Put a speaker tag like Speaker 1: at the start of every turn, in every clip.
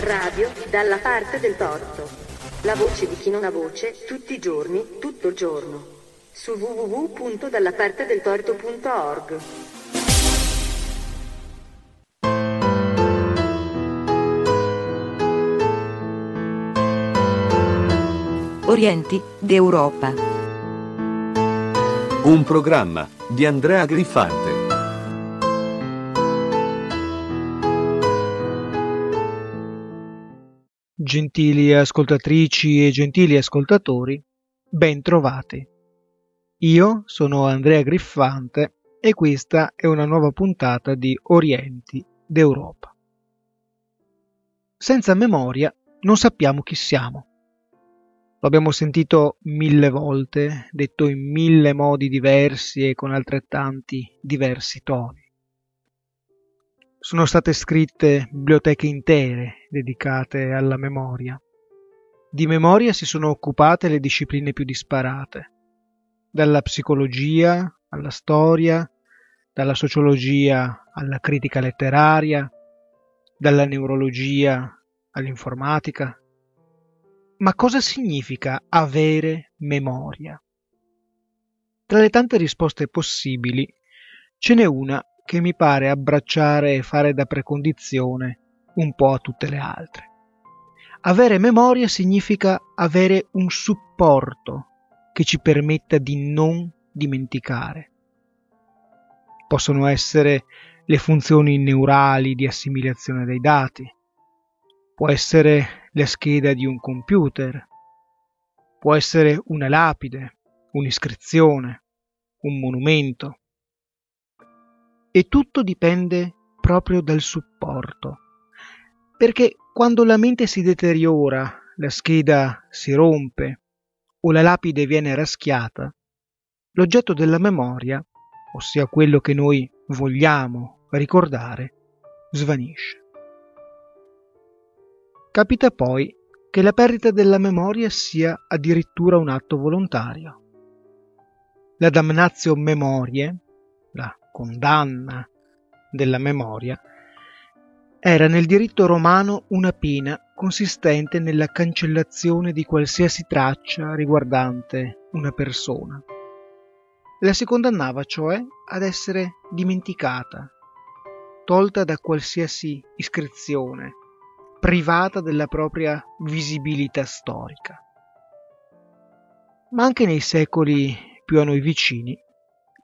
Speaker 1: Radio dalla parte del torto. La voce di chi non ha voce, tutti i giorni, tutto il giorno. Su www.dallapartedeltorto.org.
Speaker 2: Orienti d'Europa.
Speaker 3: Un programma di Andrea Griffante.
Speaker 4: Gentili ascoltatrici e gentili ascoltatori, ben trovati. Io sono Andrea Griffante e questa è una nuova puntata di Orienti d'Europa. Senza memoria non sappiamo chi siamo. Lo abbiamo sentito mille volte, detto in mille modi diversi e con altrettanti diversi toni. Sono state scritte biblioteche intere dedicate alla memoria. Di memoria si sono occupate le discipline più disparate, dalla psicologia alla storia, dalla sociologia alla critica letteraria, dalla neurologia all'informatica. Ma cosa significa avere memoria? Tra le tante risposte possibili, ce n'è una che mi pare abbracciare e fare da precondizione un po' a tutte le altre. Avere memoria significa avere un supporto che ci permetta di non dimenticare. Possono essere le funzioni neurali di assimilazione dei dati, può essere la scheda di un computer, può essere una lapide, un'iscrizione, un monumento, e tutto dipende proprio dal supporto. Perché quando la mente si deteriora, la scheda si rompe o la lapide viene raschiata, l'oggetto della memoria, ossia quello che noi vogliamo ricordare, svanisce. Capita poi che la perdita della memoria sia addirittura un atto volontario. La damnatio memorie, la condanna della memoria, era nel diritto romano una pena consistente nella cancellazione di qualsiasi traccia riguardante una persona. La si condannava cioè ad essere dimenticata, tolta da qualsiasi iscrizione, privata della propria visibilità storica. Ma anche nei secoli più a noi vicini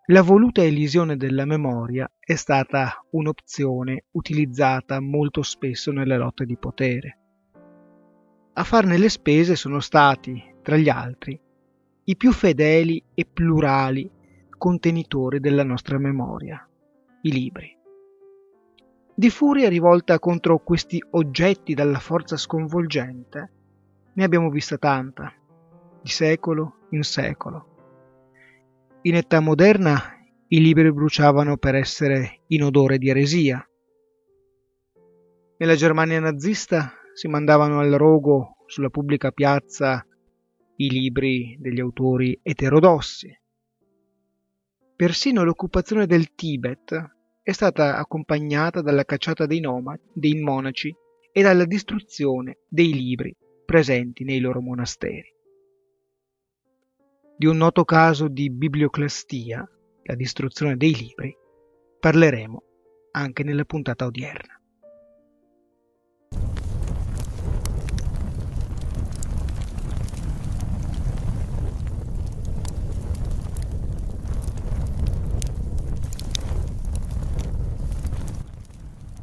Speaker 4: la voluta elisione della memoria è stata un'opzione utilizzata molto spesso nelle lotte di potere. A farne le spese sono stati, tra gli altri, i più fedeli e plurali contenitori della nostra memoria, i libri. Di furia rivolta contro questi oggetti dalla forza sconvolgente, ne abbiamo vista tanta, di secolo in secolo in età moderna i libri bruciavano per essere in odore di eresia. Nella Germania nazista si mandavano al rogo sulla pubblica piazza i libri degli autori eterodossi. Persino l'occupazione del Tibet è stata accompagnata dalla cacciata dei, nomadi, dei monaci e dalla distruzione dei libri presenti nei loro monasteri. Di un noto caso di biblioclastia, la distruzione dei libri, parleremo anche nella puntata odierna.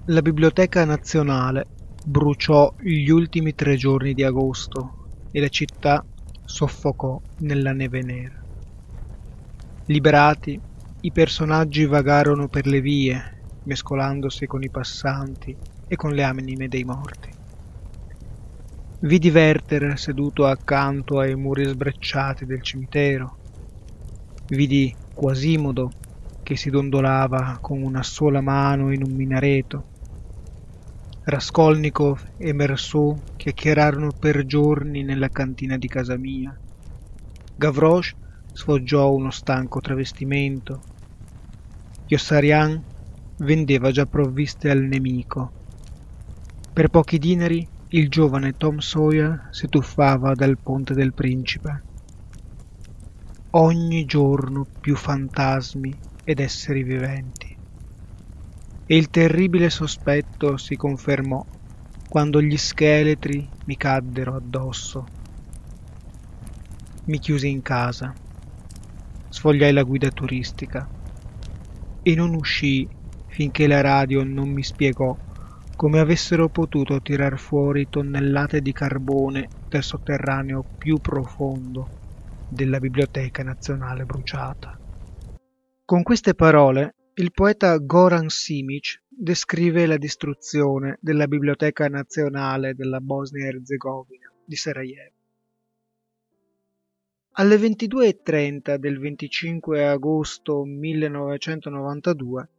Speaker 4: La Biblioteca Nazionale bruciò gli ultimi tre giorni di agosto e la città soffocò nella neve nera. Liberati, i personaggi vagarono per le vie, mescolandosi con i passanti e con le anime dei morti. Vidi Werther seduto accanto ai muri sbrecciati del cimitero. Vidi Quasimodo che si dondolava con una sola mano in un minareto Raskolnikov e Mersau chiacchierarono per giorni nella cantina di casa mia. Gavroche sfoggiò uno stanco travestimento. Yossarian vendeva già provviste al nemico. Per pochi dinari il giovane Tom Sawyer si tuffava dal ponte del principe. Ogni giorno più fantasmi ed esseri viventi. E il terribile sospetto si confermò quando gli scheletri mi caddero addosso. Mi chiusi in casa, sfogliai la guida turistica e non uscii finché la radio non mi spiegò come avessero potuto tirar fuori tonnellate di carbone dal sotterraneo più profondo della Biblioteca Nazionale bruciata. Con queste parole il poeta Goran Simic descrive la distruzione della Biblioteca Nazionale della Bosnia-Herzegovina di Sarajevo. Alle 22.30 del 25 agosto 1992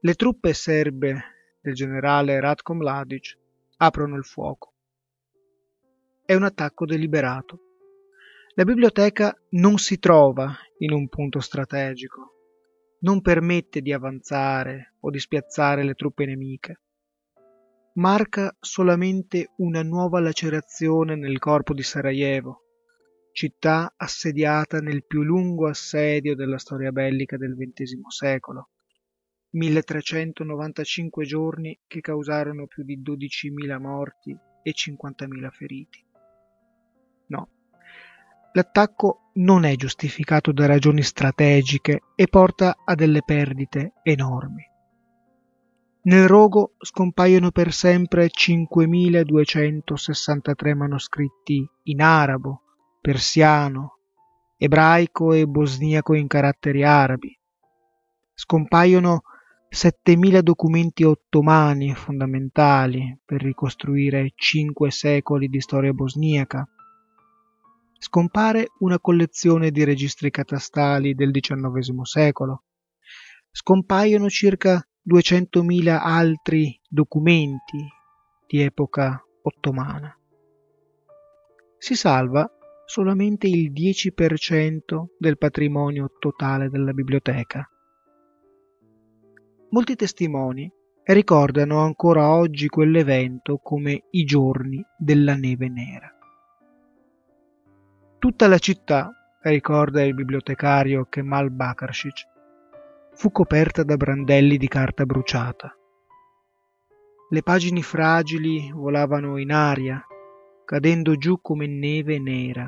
Speaker 4: le truppe serbe del generale Ratko Mladic aprono il fuoco. È un attacco deliberato. La biblioteca non si trova in un punto strategico, non permette di avanzare o di spiazzare le truppe nemiche. Marca solamente una nuova lacerazione nel corpo di Sarajevo, città assediata nel più lungo assedio della storia bellica del XX secolo. 1395 giorni che causarono più di 12.000 morti e 50.000 feriti. No, l'attacco non è giustificato da ragioni strategiche e porta a delle perdite enormi. Nel rogo scompaiono per sempre 5.263 manoscritti in arabo, persiano, ebraico e bosniaco in caratteri arabi. Scompaiono 7.000 documenti ottomani fondamentali per ricostruire cinque secoli di storia bosniaca. Scompare una collezione di registri catastali del XIX secolo. Scompaiono circa 200.000 altri documenti di epoca ottomana. Si salva solamente il 10% del patrimonio totale della biblioteca. Molti testimoni ricordano ancora oggi quell'evento come i giorni della neve nera. Tutta la città, ricorda il bibliotecario Kemal Bakaršić, fu coperta da brandelli di carta bruciata. Le pagine fragili volavano in aria cadendo giù come neve nera.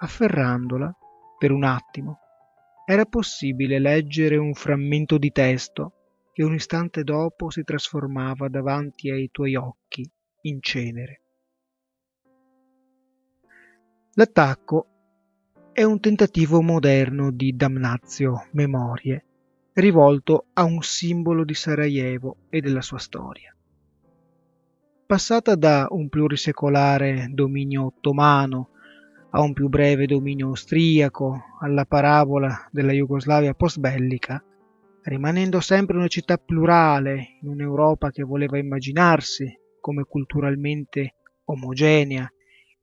Speaker 4: Afferrandola, per un attimo, era possibile leggere un frammento di testo che un istante dopo si trasformava davanti ai tuoi occhi in cenere. L'attacco è un tentativo moderno di damnazio memorie rivolto a un simbolo di Sarajevo e della sua storia. Passata da un plurisecolare dominio ottomano a un più breve dominio austriaco, alla parabola della Jugoslavia post-bellica, rimanendo sempre una città plurale in un'Europa che voleva immaginarsi come culturalmente omogenea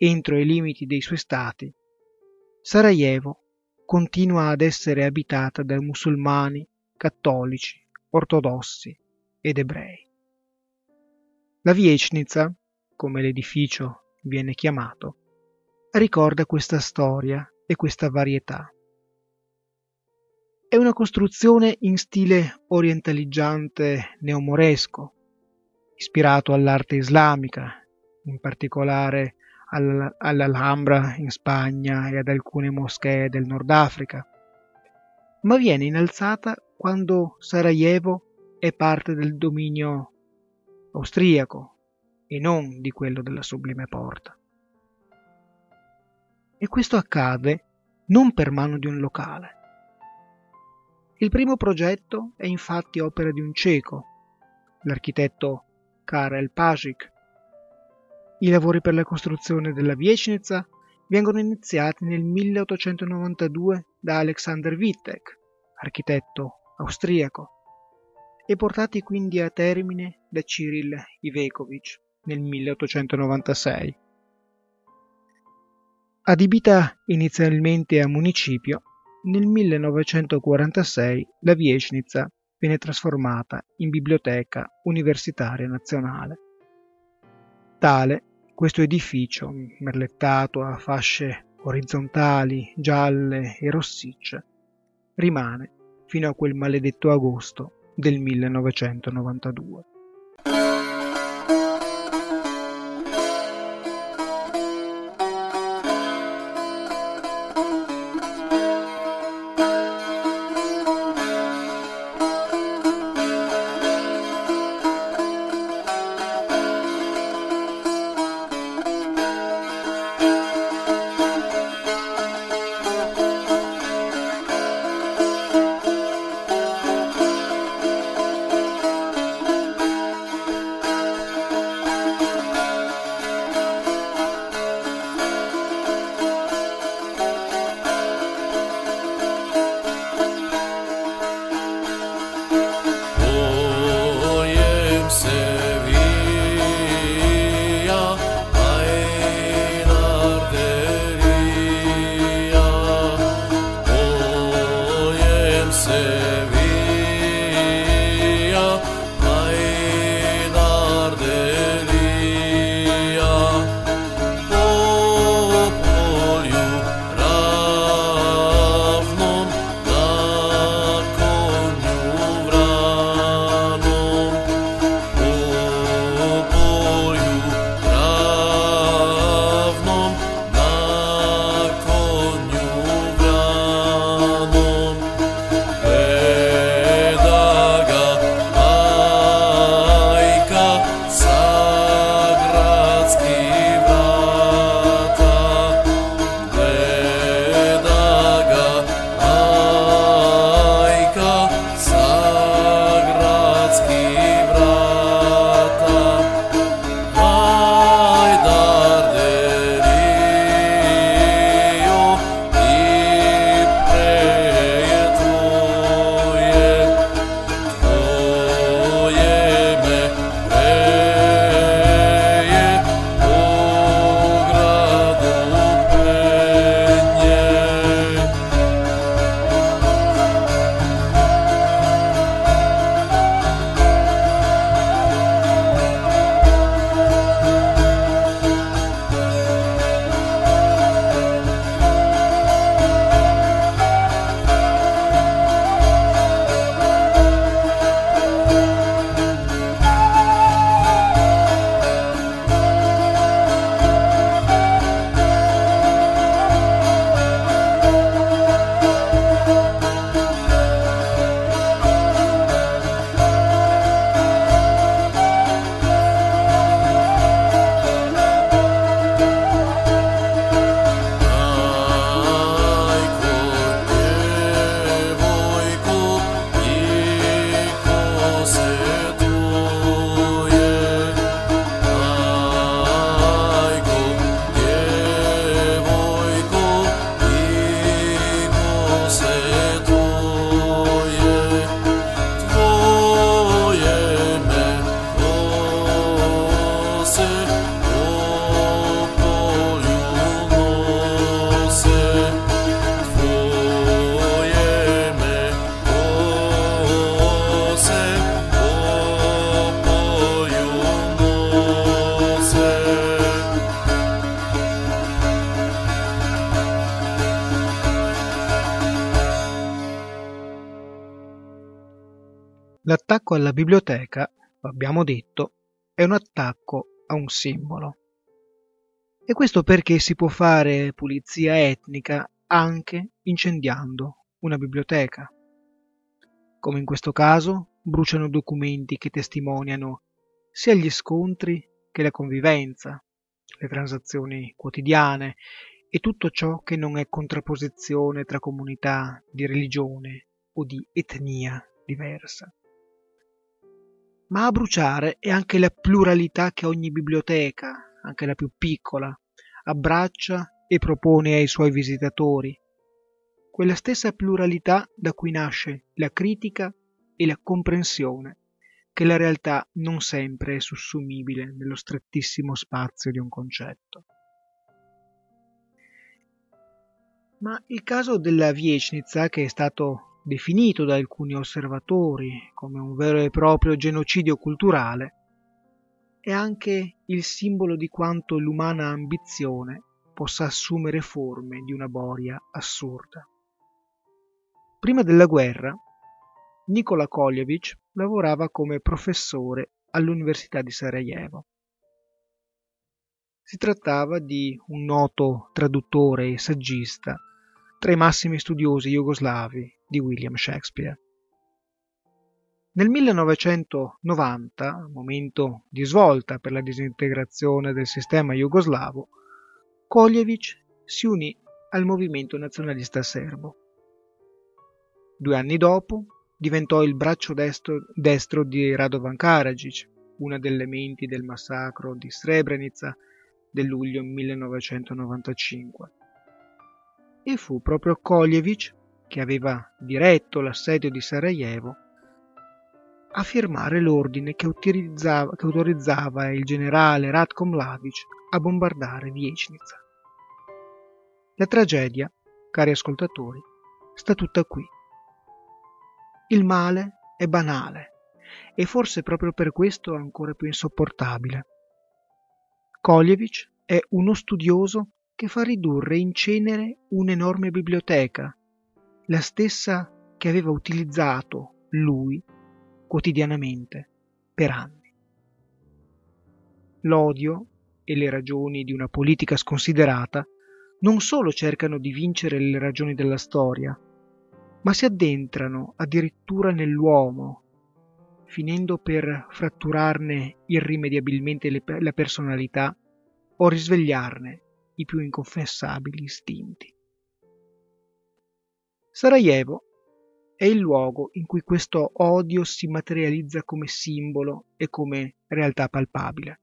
Speaker 4: entro i limiti dei suoi stati, Sarajevo continua ad essere abitata da musulmani, cattolici, ortodossi ed ebrei. La Viecnica, come l'edificio viene chiamato, ricorda questa storia e questa varietà. È una costruzione in stile orientaleggiante neomoresco, ispirato all'arte islamica, in particolare all'Alhambra in Spagna e ad alcune moschee del Nord Africa, ma viene innalzata quando Sarajevo è parte del dominio austriaco e non di quello della Sublime Porta. E questo accade non per mano di un locale. Il primo progetto è infatti opera di un cieco, l'architetto Karel Pasic. I lavori per la costruzione della Viecnica vengono iniziati nel 1892 da Alexander Wittek, architetto austriaco, e portati quindi a termine da Cyril Ivekovic nel 1896. Adibita inizialmente a municipio, nel 1946 la Viesnica
Speaker 5: viene trasformata in Biblioteca Universitaria Nazionale. Tale questo edificio, merlettato a fasce orizzontali, gialle e rossicce, rimane fino a quel maledetto agosto del 1992. L'attacco alla biblioteca, abbiamo detto, è un attacco a un simbolo. E questo perché si può fare pulizia etnica anche incendiando una biblioteca. Come in questo caso, bruciano documenti che testimoniano sia gli scontri che la convivenza, le transazioni quotidiane e tutto ciò che non è contrapposizione tra comunità di religione o di etnia diversa ma a bruciare è anche la pluralità che ogni biblioteca, anche la più piccola, abbraccia e propone ai suoi visitatori. Quella stessa pluralità da cui nasce la critica e la comprensione, che la realtà non sempre è sussumibile nello strettissimo spazio di un concetto. Ma il caso della Viecnitsa, che è stato
Speaker 4: definito da alcuni osservatori come un vero e proprio genocidio culturale, è anche il simbolo di quanto l'umana ambizione possa assumere forme di una boria assurda. Prima della guerra, Nikola Koljevic lavorava come professore all'Università di Sarajevo. Si trattava di un noto traduttore e saggista tra i massimi studiosi jugoslavi di William Shakespeare. Nel 1990, momento di svolta per la disintegrazione del sistema jugoslavo, Koljevic si unì al movimento nazionalista serbo. Due anni dopo diventò il braccio destro, destro di Radovan Karadzic, una delle menti del massacro di Srebrenica del luglio 1995 e fu proprio Koljevic, che aveva diretto l'assedio di Sarajevo, a firmare l'ordine che che autorizzava il generale Ratko Mladic a bombardare Viecnica. La tragedia, cari ascoltatori, sta tutta qui. Il male è banale e forse proprio per questo ancora più insopportabile. Koljevic è uno studioso che fa ridurre in cenere un'enorme biblioteca, la stessa che aveva utilizzato lui quotidianamente per anni. L'odio e le ragioni di una politica sconsiderata non solo cercano di vincere le ragioni della storia, ma si addentrano addirittura nell'uomo, finendo per fratturarne irrimediabilmente la personalità o risvegliarne i più inconfessabili istinti. Sarajevo è il luogo in cui questo odio si materializza come simbolo e come realtà palpabile.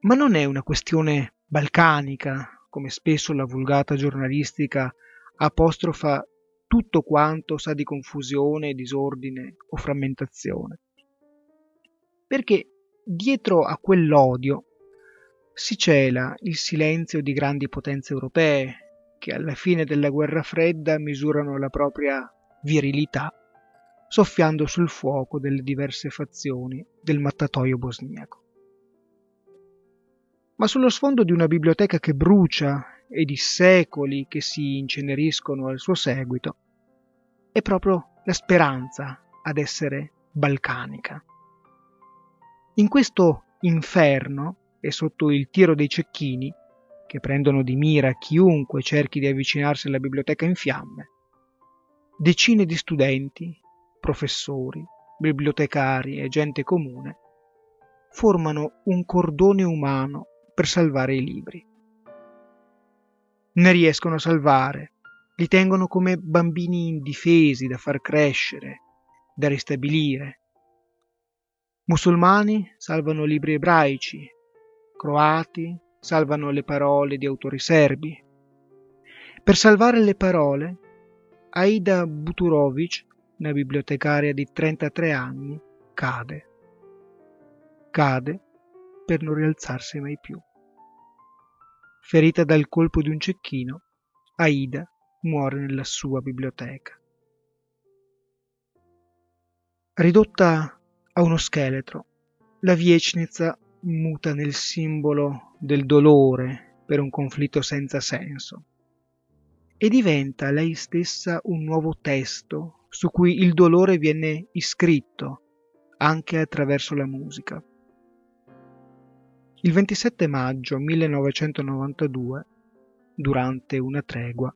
Speaker 4: Ma non è una questione balcanica, come spesso la vulgata giornalistica apostrofa tutto quanto sa di confusione, disordine o frammentazione. Perché dietro a quell'odio si cela il silenzio di grandi potenze europee che alla fine della guerra fredda misurano la propria virilità soffiando sul fuoco delle diverse fazioni del mattatoio bosniaco. Ma sullo sfondo di una biblioteca che brucia e di secoli che si inceneriscono al suo seguito, è proprio la speranza ad essere balcanica. In questo inferno e sotto il tiro dei cecchini, che prendono di mira chiunque cerchi di avvicinarsi alla biblioteca in fiamme, decine di studenti, professori, bibliotecari e gente comune formano un cordone umano per salvare i libri. Ne riescono a salvare, li tengono come bambini indifesi da far crescere, da ristabilire. Musulmani salvano libri ebraici, croati salvano le parole di autori serbi. Per salvare le parole, Aida Buturovic, una bibliotecaria di 33 anni, cade. Cade per non rialzarsi mai più. Ferita dal colpo di un cecchino, Aida muore nella sua biblioteca. Ridotta a uno scheletro, la Viecnica muta nel simbolo del dolore per un conflitto senza senso e diventa lei stessa un nuovo testo su cui il dolore viene iscritto anche attraverso la musica. Il 27 maggio 1992, durante una tregua,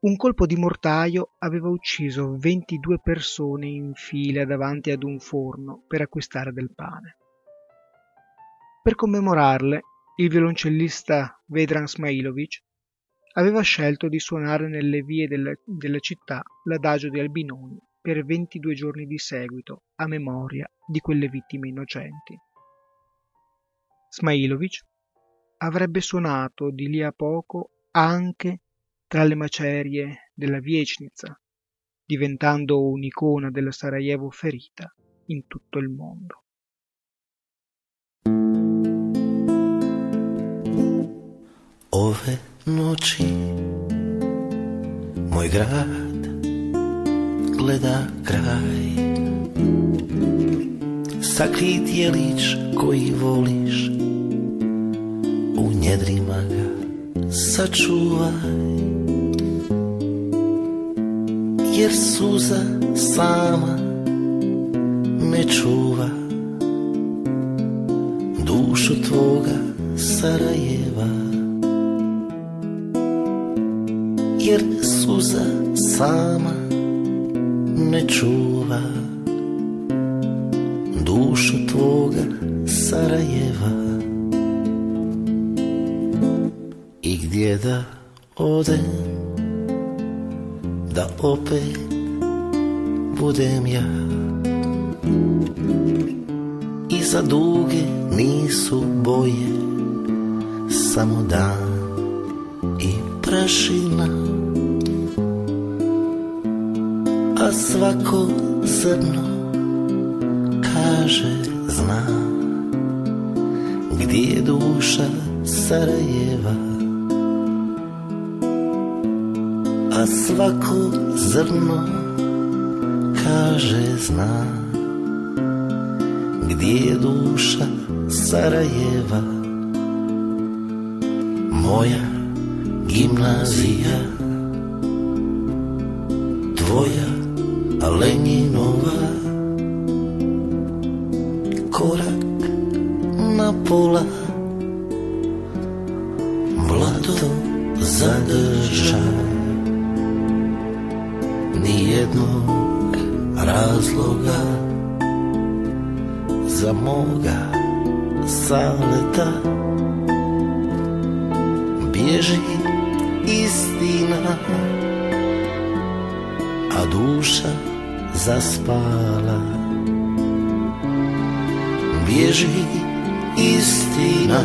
Speaker 4: un colpo di mortaio aveva ucciso 22 persone in fila davanti ad un forno per acquistare del pane. Per commemorarle, il violoncellista Vedran Smailovic aveva scelto di suonare nelle vie della, della città l'adagio di Albinoni per 22 giorni di seguito a memoria di quelle vittime innocenti. Smailovic avrebbe suonato di lì a poco anche tra le macerie della Viecnica, diventando un'icona della Sarajevo ferita in tutto il mondo.
Speaker 6: Ove noći. Moj grad gleda kraj. Sakrit je lič koji voliš. U njedrima ga sačuvaj. Jer suza sama me čuva. Dušu tvoga Sarajeva Jer suza sama me čuva. Dušu tvoga Sarajeva. I gdje da odem Da opet budem ja. I za duge nisu boje Samo dan i prašina Svako zrno kaže zna Gdje je duša Sarajeva. A svako zrno kaže zna Gdje je duša Sarajeva. Moja gimnazija Lenjinova. Korak na pola. Blato zadržaj. Nijednog razloga Za moga saleta Bježi istina A duša zaspala. Bježi istina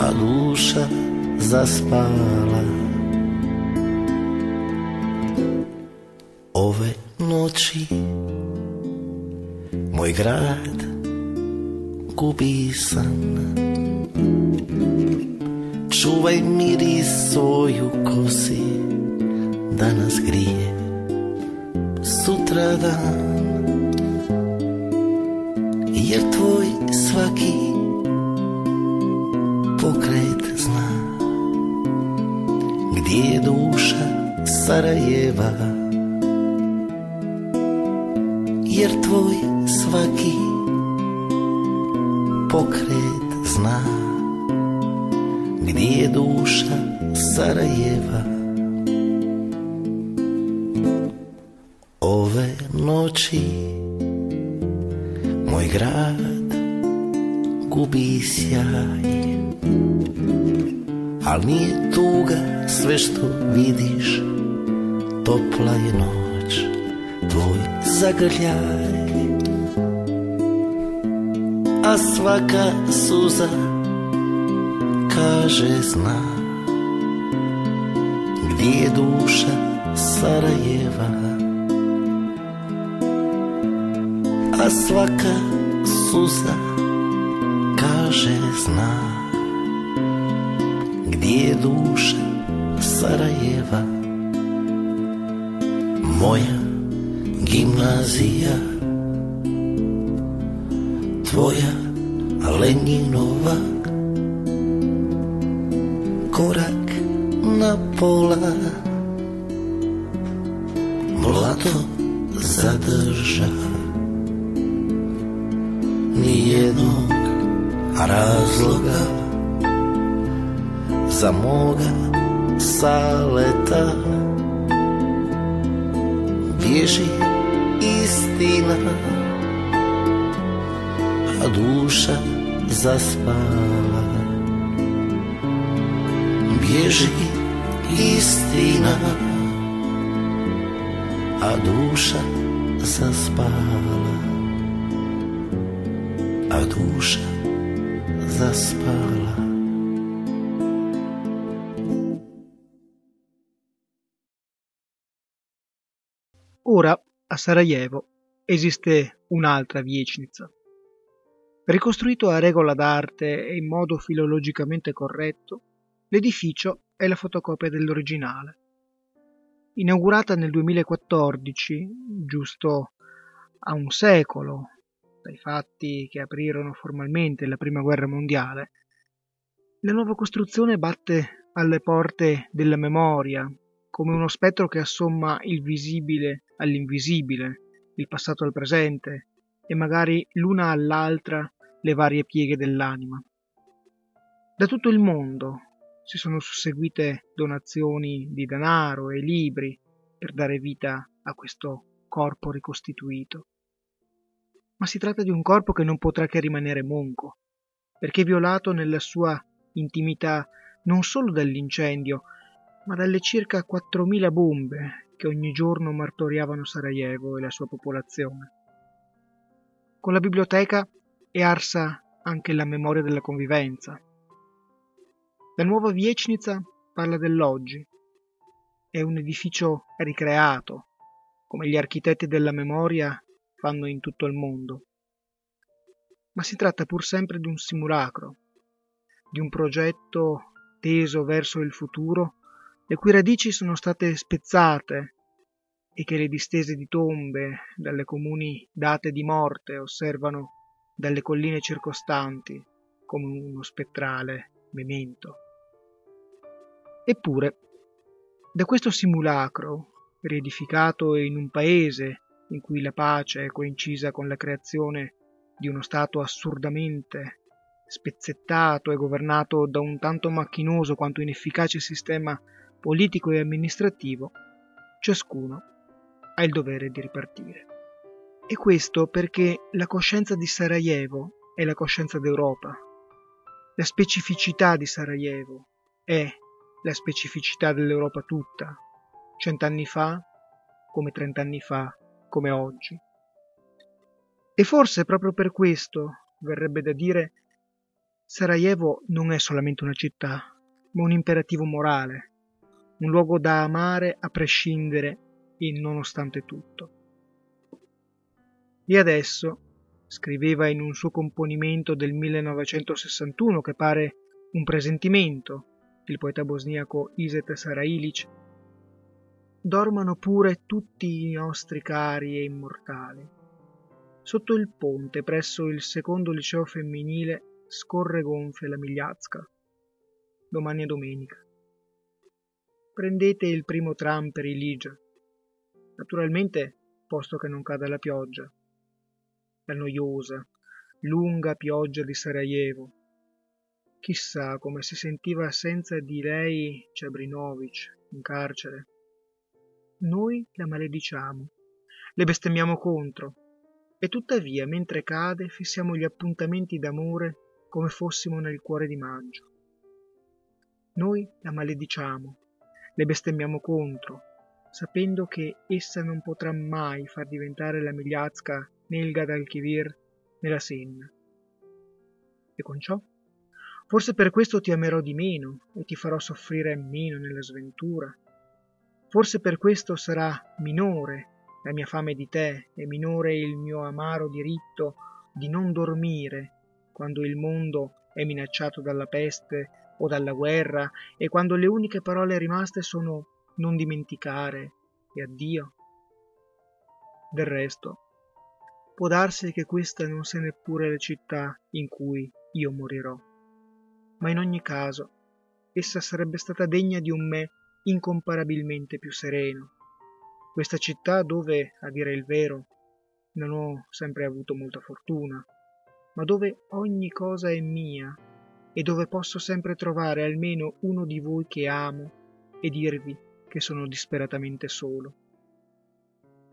Speaker 6: A duša zaspala. Ove noći Moj grad gubi san. Čuvaj miris svoju kosi Da nas grije sutra dan Jer tvoj svaki pokret zna Gdje je duša Sarajeva. Jer tvoj svaki pokret zna Gdje je duša Sarajeva Ove noći. Moj grad gubi sjaj. Al nije tuga sve što vidiš. Topla je noć Tvoj zagrljaj. A svaka suza kaže zna Gdje je duša Sarajeva Svaka suza kaže zna Gdje je duša Sarajeva. Moja gimnazija Tvoja Lenjinova Korak na pola. Mlato zadrža razloga Za moga saleta. Bježi istina A duša zaspala Bježi istina A duša zaspala A duša zaspala
Speaker 4: Ora a Sarajevo esiste un'altra Viecnica. Ricostruito a regola d'arte e in modo filologicamente corretto, l'edificio è la fotocopia dell'originale. inaugurata nel 2014, giusto a un secolo dai fatti che aprirono formalmente la Prima Guerra Mondiale, la nuova costruzione batte alle porte della memoria come uno spettro che assomma il visibile all'invisibile, il passato al presente e magari l'una all'altra le varie pieghe dell'anima. Da tutto il mondo si sono susseguite donazioni di denaro e libri per dare vita a questo corpo ricostituito. Ma si tratta di un corpo che non potrà che rimanere monco, perché violato nella sua intimità non solo dall'incendio, ma dalle circa 4.000 bombe che ogni giorno martoriavano Sarajevo e la sua popolazione. Con la biblioteca è arsa anche la memoria della convivenza, la nuova Viecnica parla dell'oggi. È un edificio ricreato, come gli architetti della memoria fanno in tutto il mondo. Ma si tratta pur sempre di un simulacro, di un progetto teso verso il futuro, le cui radici sono state spezzate e che le distese di tombe dalle comuni date di morte osservano dalle colline circostanti come uno spettrale memento. Eppure, da questo simulacro, riedificato in un paese in cui la pace è coincisa con la creazione di uno Stato assurdamente spezzettato e governato da un tanto macchinoso quanto inefficace sistema politico e amministrativo, ciascuno ha il dovere di ripartire. E questo perché la coscienza di Sarajevo è la coscienza d'Europa. La specificità di Sarajevo è la specificità dell'Europa tutta, cent'anni fa come trent'anni fa come oggi. E forse proprio per questo, verrebbe da dire, Sarajevo non è solamente una città, ma un imperativo morale, un luogo da amare a prescindere e nonostante tutto. E adesso, scriveva in un suo componimento del 1961 che pare un presentimento, il poeta bosniaco Iset Sarailic, dormano pure tutti i nostri cari e immortali. Sotto il ponte, presso il secondo liceo femminile, scorre gonfia la Migliazca. Domani è domenica. Prendete il primo tram per Iligia. Naturalmente, posto che non cada la pioggia. La noiosa, lunga pioggia di Sarajevo, Chissà come si sentiva senza di lei Cebrinovic in carcere. Noi la malediciamo, le bestemmiamo contro, e tuttavia mentre cade fissiamo gli appuntamenti d'amore come fossimo nel cuore di maggio. Noi la malediciamo, le bestemmiamo contro, sapendo che essa non potrà mai far diventare la Migliazca né il Gadalkivir né la Senna. E con ciò Forse per questo ti amerò di meno e ti farò soffrire meno nella sventura. Forse per questo sarà minore la mia fame di te e minore il mio amaro diritto di non dormire quando il mondo è minacciato dalla peste o dalla guerra e quando le uniche parole rimaste sono non dimenticare e addio. Del resto, può darsi che questa non sia neppure la città in cui io morirò ma in ogni caso essa sarebbe stata degna di un me incomparabilmente più sereno. Questa città dove, a dire il vero, non ho sempre avuto molta fortuna, ma dove ogni cosa è mia e dove posso sempre trovare almeno uno di voi che amo e dirvi che sono disperatamente solo.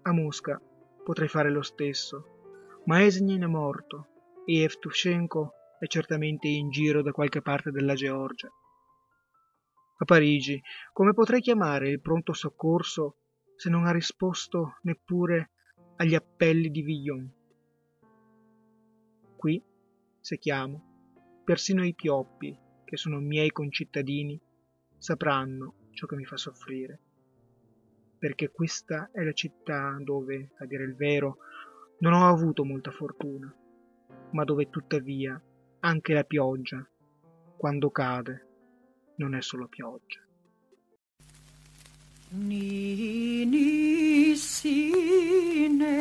Speaker 4: A Mosca potrei fare lo stesso, ma Esnin è morto e Evtushenko è certamente in giro da qualche parte della Georgia. A Parigi, come potrei chiamare il pronto soccorso se non ha risposto neppure agli appelli di Villon? Qui, se chiamo, persino i pioppi, che sono miei concittadini, sapranno ciò che mi fa soffrire. Perché questa è la città dove, a dire il vero, non ho avuto molta fortuna, ma dove tuttavia anche la pioggia, quando cade, non è solo pioggia.
Speaker 7: Nini sine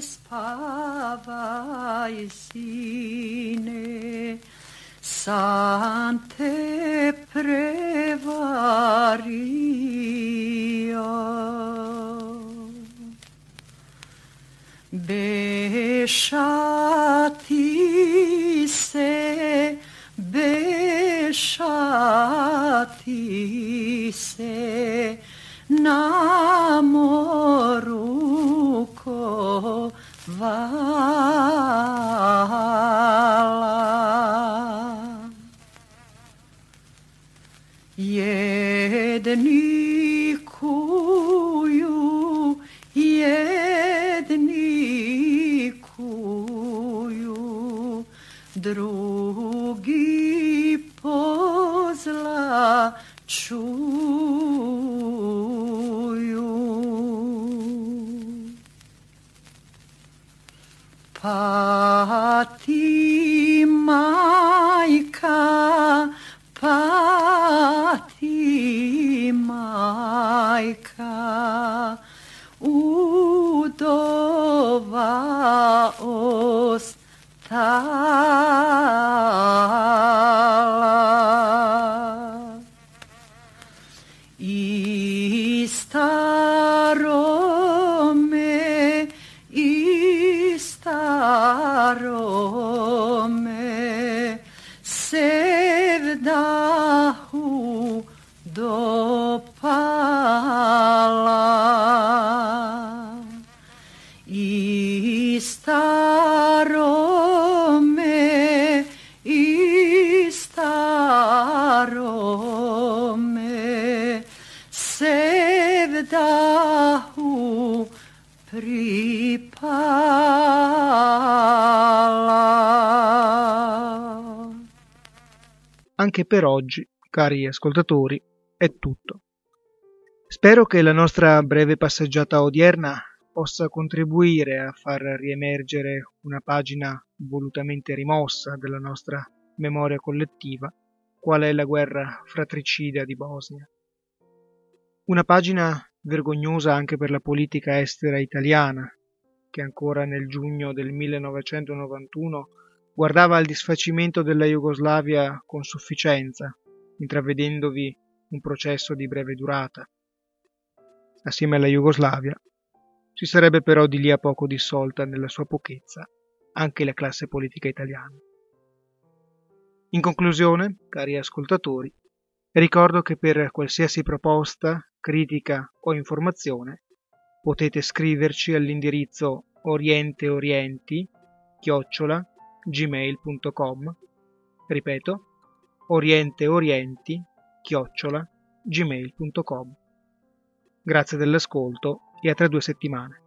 Speaker 7: spavai sine sante prevario Besciati
Speaker 4: Anche per oggi, cari ascoltatori, è tutto. Spero che la nostra breve passeggiata odierna possa contribuire a far riemergere una pagina volutamente rimossa della nostra memoria collettiva, qual è la guerra fratricida di Bosnia. Una pagina vergognosa anche per la politica estera italiana, che ancora nel giugno del 1991 guardava al disfacimento della Jugoslavia con sufficienza, intravedendovi un processo di breve durata. Assieme alla Jugoslavia si sarebbe però di lì a poco dissolta nella sua pochezza anche la classe politica italiana. In conclusione, cari ascoltatori, ricordo che per qualsiasi proposta, critica o informazione potete scriverci all'indirizzo orienteorienti chiocciola gmail.com ripeto orienteorienti chiocciola gmail.com Grazie dell'ascolto e a tra due settimane.